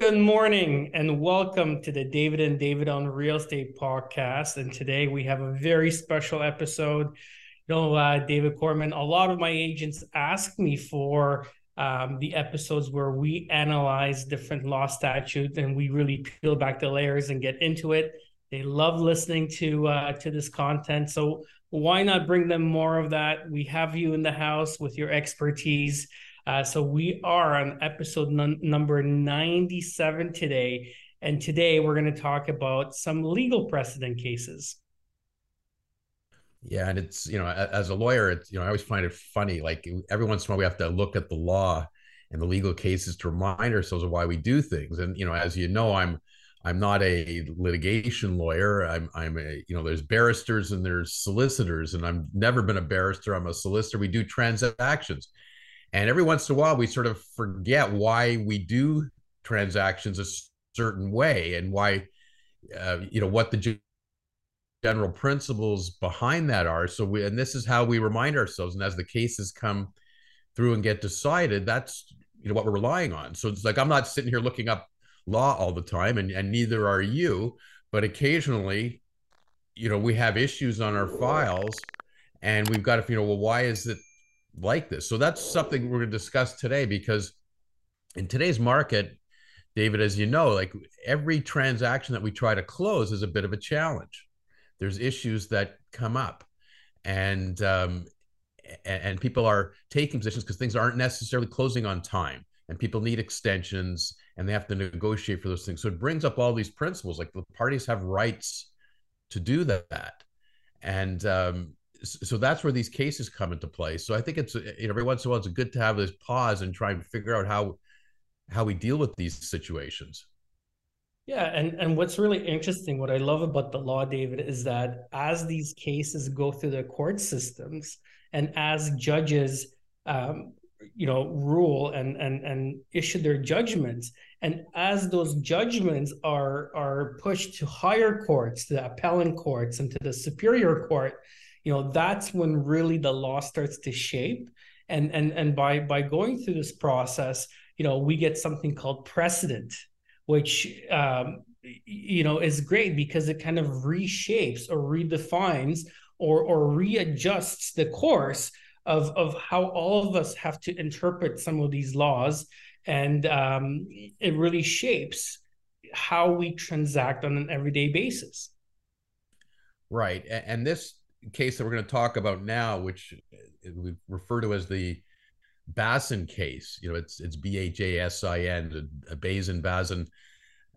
Good morning and welcome to the David and David on Real Estate podcast. And today we have a very special episode. You know, uh, David Korman, a lot of my agents ask me for um, the episodes where we analyze different law statutes and we really peel back the layers and get into it. They love listening to uh, to this content. So why not bring them more of that? We have you in the house with your expertise. Uh, so we are on episode num- number 97 today. And today we're going to talk about some legal precedent cases. Yeah, and it's you know, as a lawyer, it's you know, I always find it funny. Like every once in a while, we have to look at the law and the legal cases to remind ourselves of why we do things. And you know, as you know, I'm I'm not a litigation lawyer. I'm I'm a you know, there's barristers and there's solicitors, and I've never been a barrister. I'm a solicitor. We do transactions, and every once in a while, we sort of forget why we do transactions a certain way and why uh, you know what the general principles behind that are. So we, and this is how we remind ourselves. And as the cases come through and get decided, that's you know what we're relying on. So it's like I'm not sitting here looking up law all the time, and and neither are you. But occasionally, you know, we have issues on our files, and we've got to you know, well, why is it like this? So that's something we're going to discuss today because in today's market. David, as you know, like every transaction that we try to close is a bit of a challenge there's issues that come up and um, and people are taking positions because things aren't necessarily closing on time and people need extensions and they have to negotiate for those things so it brings up all these principles like the parties have rights to do that and um, so that's where these cases come into play. So i think it's you know every once in a while it's good to have this pause and try and figure out how how we deal with these situations. Yeah, and and what's really interesting, what I love about the law, David, is that as these cases go through the court systems, and as judges, um, you know, rule and and and issue their judgments, and as those judgments are are pushed to higher courts, to the appellate courts, and to the superior court, you know, that's when really the law starts to shape. And and and by by going through this process, you know, we get something called precedent which um, you know is great because it kind of reshapes or redefines or or readjusts the course of of how all of us have to interpret some of these laws. And um, it really shapes how we transact on an everyday basis. Right. And this case that we're going to talk about now which we refer to as the Bhasin case. You know, it's it's B H A S I N, Bhasin, Bhasin,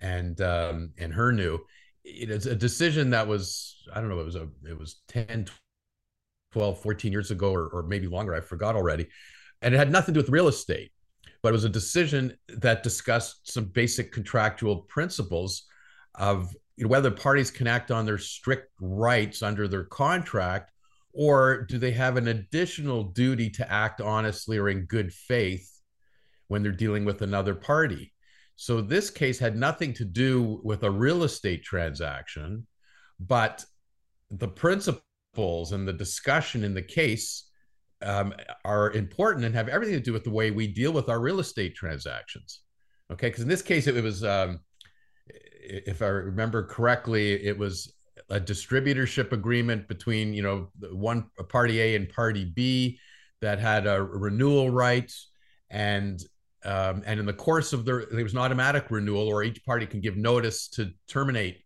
and um, and Hrynew. It's a decision that was I don't know it was a it was 10, 12, 14 years ago or, or maybe longer. I forgot already, and it had nothing to do with real estate, but it was a decision that discussed some basic contractual principles of whether parties can act on their strict rights under their contract or do they have an additional duty to act honestly or in good faith when they're dealing with another party? So this case had nothing to do with a real estate transaction, but the principles and the discussion in the case um, are important and have everything to do with the way we deal with our real estate transactions. Okay, because in this case, it, was, um, if I remember correctly, it was a distributorship agreement between you know one party A and party B that had a renewal rights. And um, and in the course of there there was an automatic renewal or each party can give notice to terminate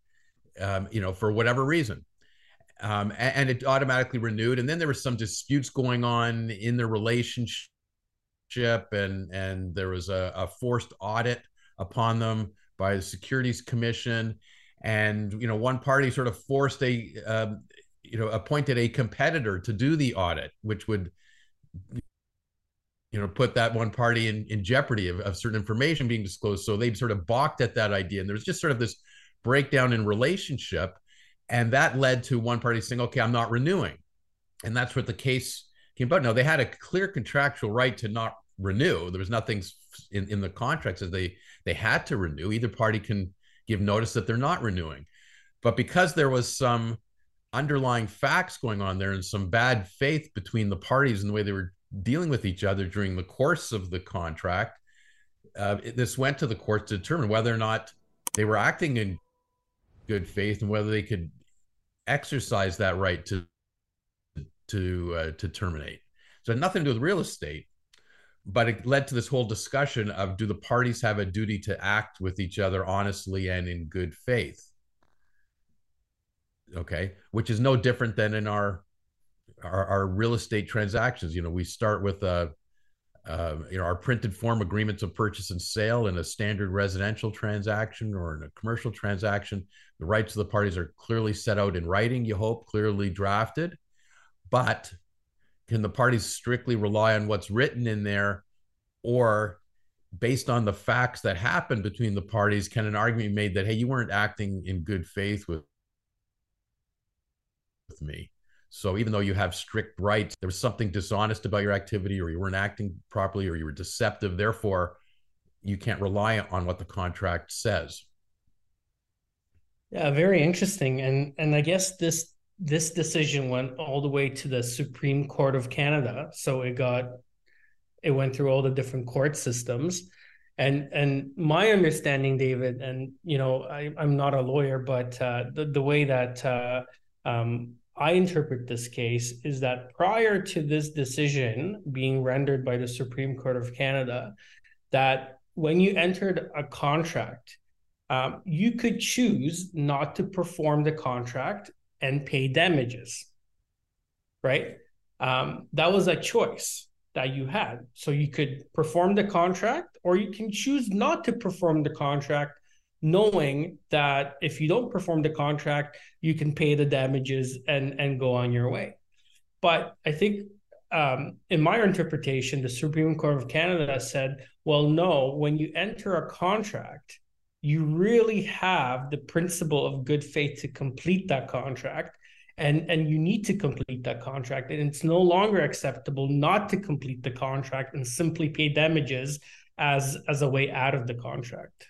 um, you know for whatever reason. Um, and, and, it automatically renewed. And then there were some disputes going on in the relationship and and there was a, a forced audit upon them by the securities commission. And you know one party sort of forced a um, you know appointed a competitor to do the audit which would you know put that one party in, in jeopardy of, of certain information being disclosed. So they sort of balked at that idea. And there was just sort of this breakdown in relationship. And that led to one party saying okay i'm not renewing. And that's what the case came about. Now they had a clear contractual right to not renew there was nothing in, in the contracts that they they had to renew either party can give notice that they're not renewing. But because there was some underlying facts going on there and some bad faith between the parties and the way they were dealing with each other during the course of the contract, uh, this went to the court to determine whether or not they were acting in good faith and whether they could exercise that right to to uh, to terminate. So nothing to do with real estate, but it led to this whole discussion of do the parties have a duty to act with each other honestly and in good faith? Okay, which is no different than in our our, our real estate transactions. You know, we start with a uh, you know, our printed form agreements of purchase and sale in a standard residential transaction or in a commercial transaction, the rights of the parties are clearly set out in writing, you hope, clearly drafted. But can the parties strictly rely on what's written in there or based on the facts that happened between the parties can an argument be made that hey you weren't acting in good faith with with me so even though you have strict rights, there was something dishonest about your activity, or you weren't acting properly, or you were deceptive. Therefore, you can't rely on what the contract says. Yeah, very interesting. And and I guess this this decision went all the way to the Supreme Court of Canada. So it got it went through all the different court systems. And and my understanding, David, and you know, I, I'm not a lawyer, but uh, the the way that uh, um, I interpret this case is that prior to this decision being rendered by the Supreme Court of Canada, that when you entered a contract, um, you could choose not to perform the contract and pay damages, right? Um, that was a choice that you had. So you could perform the contract or you can choose not to perform the contract knowing that if you don't perform the contract, you can pay the damages and and go on your way. But I think um, in my interpretation, the Supreme Court of Canada said, well, no, when you enter a contract, you really have the principle of good faith to complete that contract. And, and you need to complete that contract. And it's no longer acceptable not to complete the contract and simply pay damages as, as a way out of the contract.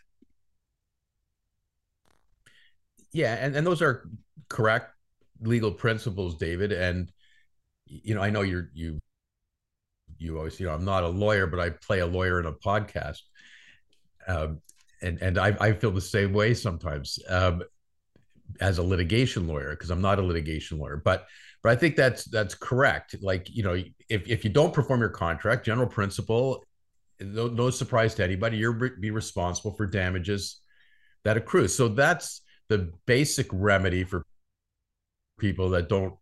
yeah and, and those are correct legal principles david and you know i know you're you you always you know i'm not a lawyer but i play a lawyer in a podcast um, and and I, I feel the same way sometimes um, as a litigation lawyer because i'm not a litigation lawyer but but i think that's that's correct. Like you know if, if you don't perform your contract general principle no, no surprise to anybody you're be responsible for damages that accrue. So that's the basic remedy for people that don't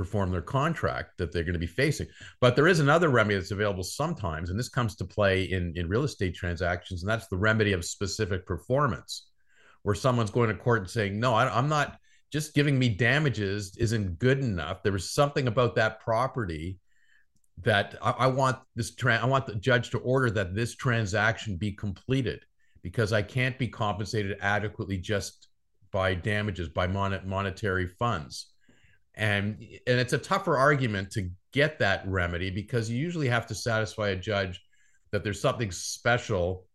perform their contract that they're going to be facing. But there is another remedy that's available sometimes, and this comes to play in, in real estate transactions, and that's the remedy of specific performance, where someone's going to court and saying, No, I, am not just giving me damages isn't good enough. There was something about that property that I, I want this tra- I want the judge to order that this transaction be completed because I can't be compensated adequately just by damages by mon- monetary funds and and it's a tougher argument to get that remedy because you usually have to satisfy a judge that there's something special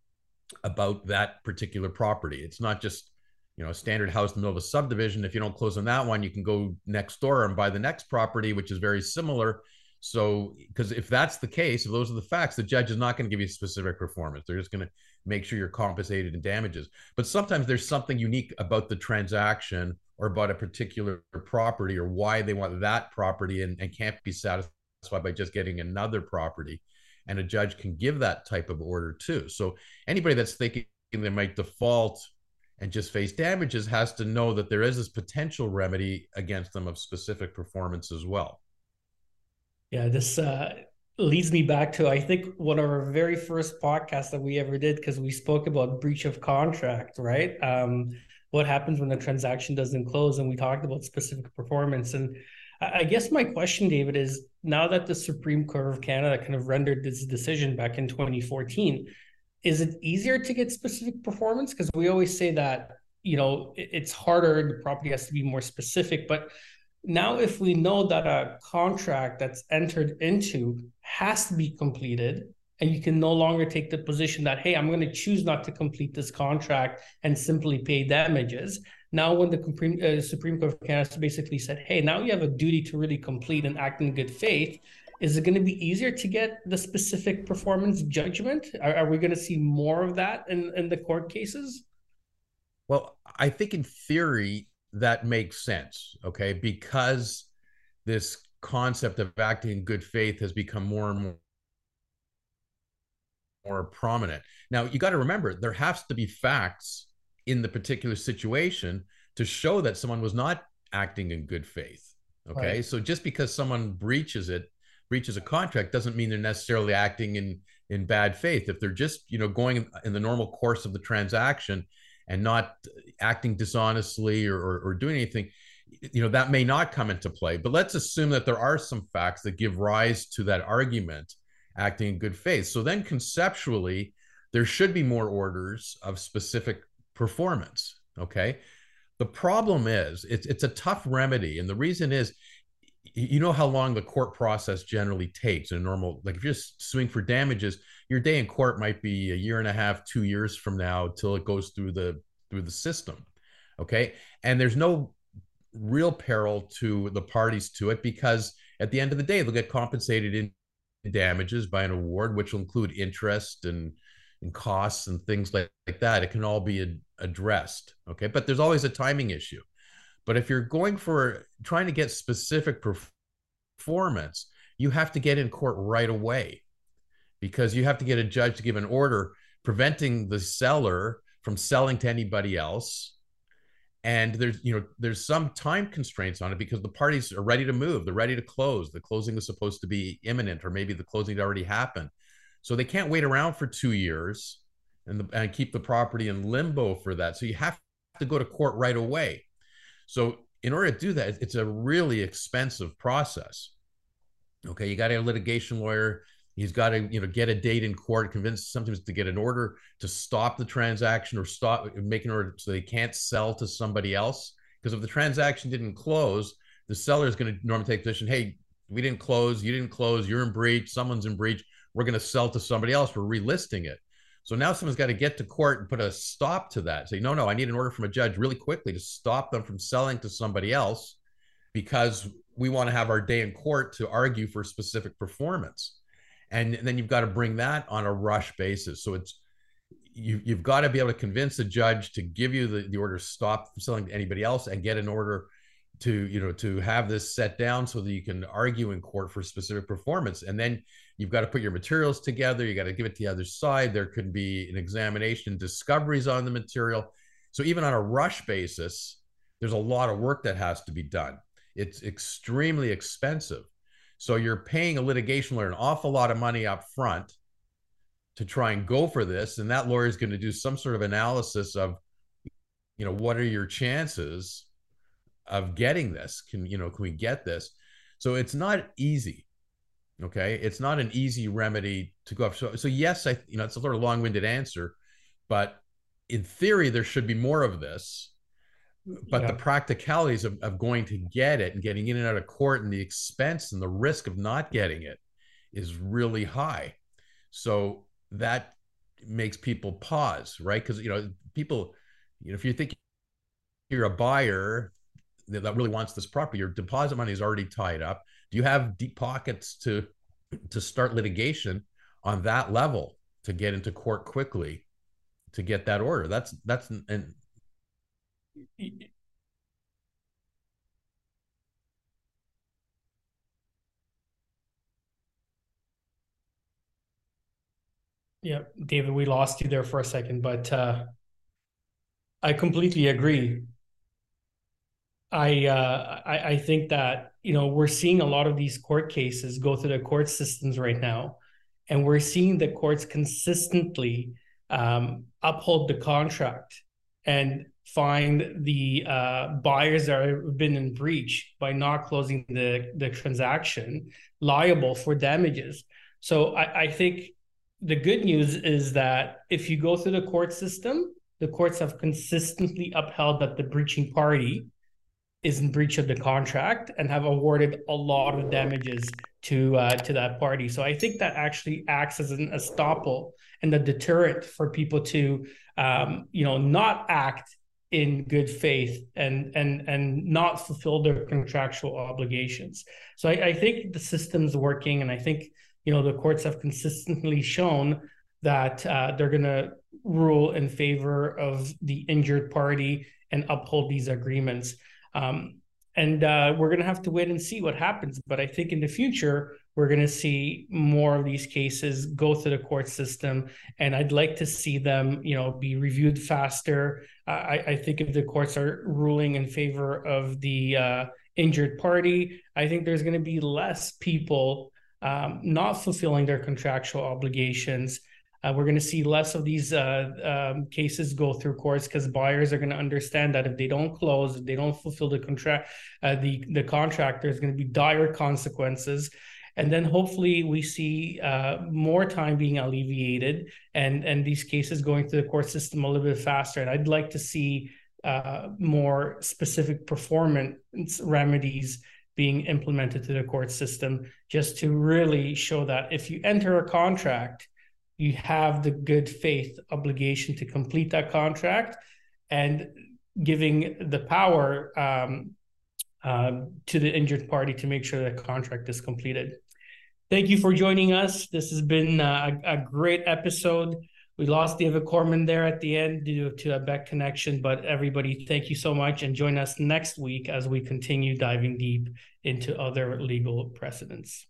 about that particular property. It's not just you know a standard house in the middle of a subdivision. If you don't close on that one you can go next door and buy the next property which is very similar so because if that's the case if those are the facts the judge is not going to give you specific performance they're just going to make sure you're compensated in damages. But sometimes there's something unique about the transaction or about a particular property or why they want that property and, and can't be satisfied by just getting another property. And a judge can give that type of order too. So anybody that's thinking they might default and just face damages has to know that there is this potential remedy against them of specific performance as well. Yeah, this uh, leads me back to I think one of our very first podcasts that we ever did because we spoke about breach of contract, right? Um, what happens when the transaction doesn't close, and we talked about specific performance. And I guess my question, David, is now that the Supreme Court of Canada kind of rendered this decision back in 2014, is it easier to get specific performance? Because we always say that you know it's harder, the property has to be more specific, but now, if we know that a contract that's entered into has to be completed, and you can no longer take the position that, hey, I'm going to choose not to complete this contract and simply pay damages. Now, when the uh, Supreme Court of Canada basically said, hey, now you have a duty to really complete and act in good faith, is it going to be easier to get the specific performance judgment? Are, are we going to see more of that in, in the court cases? Well, I think in theory that makes sense, okay? Because this concept of acting in good faith has become more and more more prominent. Now, you got to remember there has to be facts in the particular situation to show that someone was not acting in good faith. Okay? Right. So just because someone breaches it, breaches a contract doesn't mean they're necessarily acting in in bad faith. If they're just, you know, going in the normal course of the transaction and not acting dishonestly or, or, or doing anything, you know, that may not come into play. But let's assume that there are some facts that give rise to that argument acting in good faith. So then conceptually, there should be more orders of specific performance. Okay. The problem is it's it's a tough remedy. And the reason is you know how long the court process generally takes in a normal like if you're suing for damages your day in court might be a year and a half two years from now till it goes through the through the system okay? And there's no real peril to the parties to it because at the end of the day they'll get compensated in damages by an award which will include interest and and costs and things like, like that. It can all be ad- addressed okay? But there's always a timing issue but if you're going for trying to get specific performance, you have to get in court right away. Because you have to get a judge to give an order preventing the seller from selling to anybody else. And there's you know there's some time constraints on it because the parties are ready to move. They're ready to close. The closing is supposed to be imminent or maybe the closing already happened. So they can't wait around for two years and, the, and keep the property in limbo for that. So you have to go to court right away so in order to do that, it's a really expensive process. Okay, you got a litigation lawyer. He's got to, you know, get a date in court, convince sometimes to get an order to stop the transaction or stop, make an order so they can't sell to somebody else. Because if the transaction didn't close, the seller is going to normally take position. Hey, we didn't close. You didn't close. You're in breach. Someone's in breach. We're going to sell to somebody else. We're relisting it. So now someone's got to get to court and put a stop to that. Say, no, no, I need an order from a judge really quickly to stop them from selling to somebody else because we want to have our day in court to argue for specific performance. And then you've got to bring that on a rush basis. So it's you, you've got to be able to convince the judge to give you the, the order stop selling to anybody else and get an order to you know to have this set down so that you can argue in court for specific performance and then you've got to put your materials together you got to give it to the other side there could be an examination discoveries on the material. So even on a rush basis there's a lot of work that has to be done. It's extremely expensive. So you're paying a litigation lawyer an awful lot of money up front to try and go for this and that lawyer is going to do some sort of analysis of you know what are your chances of getting this? Can you know can we get this? So it's not easy okay? It's not an easy remedy to go up so so yes i you know it's a sort of long-winded answer but in theory there should be more of this but yeah. the practicalities of, of going to get it and getting in and out of court and the expense and the risk of not getting it is really high. So that makes people pause right? Because you know people you know if you think you're a buyer that really wants this property your deposit money is already tied up do you have deep pockets to to start litigation on that level to get into court quickly to get that order. That's that's and yeah david we lost you there for a second but uh i completely agree I, uh, I I think that you know we're seeing a lot of these court cases go through the court systems right now, and we're seeing the courts consistently um, uphold the contract and find the uh, buyers that have been in breach by not closing the the transaction liable for damages. So I, I think the good news is that if you go through the court system, the courts have consistently upheld that the breaching party is in breach of the contract and have awarded a lot of damages to uh, to that party. So I think that actually acts as an estoppel and a deterrent for people to um, you know not act in good faith and and and not fulfill their contractual obligations. So I, I think the system's working, and I think you know the courts have consistently shown that uh, they're going to rule in favor of the injured party and uphold these agreements. Um, and uh, we're going to have to wait and see what happens. But I think in the future, we're going to see more of these cases go through the court system, and I'd like to see them, you know, be reviewed faster. I, I think if the courts are ruling in favor of the uh, injured party, I think there's going to be less people um, not fulfilling their contractual obligations uh, we're going to see less of these uh, um, cases go through courts because buyers are going to understand that if they don't close, if they don't fulfill the contract, uh, the the contract, there's going to be dire consequences. And then hopefully we see uh, more time being alleviated and and these cases going through the court system a little bit faster. And I'd like to see uh, more specific performance remedies being implemented to the court system just to really show that if you enter a contract you have the good faith obligation to complete that contract and giving the power um, uh, to the injured party to make sure that contract is completed. Thank you for joining us. This has been uh, a, a great episode. We lost David Korman there at the end due to a back connection, but everybody, thank you so much and join us next week as we continue diving deep into other legal precedents.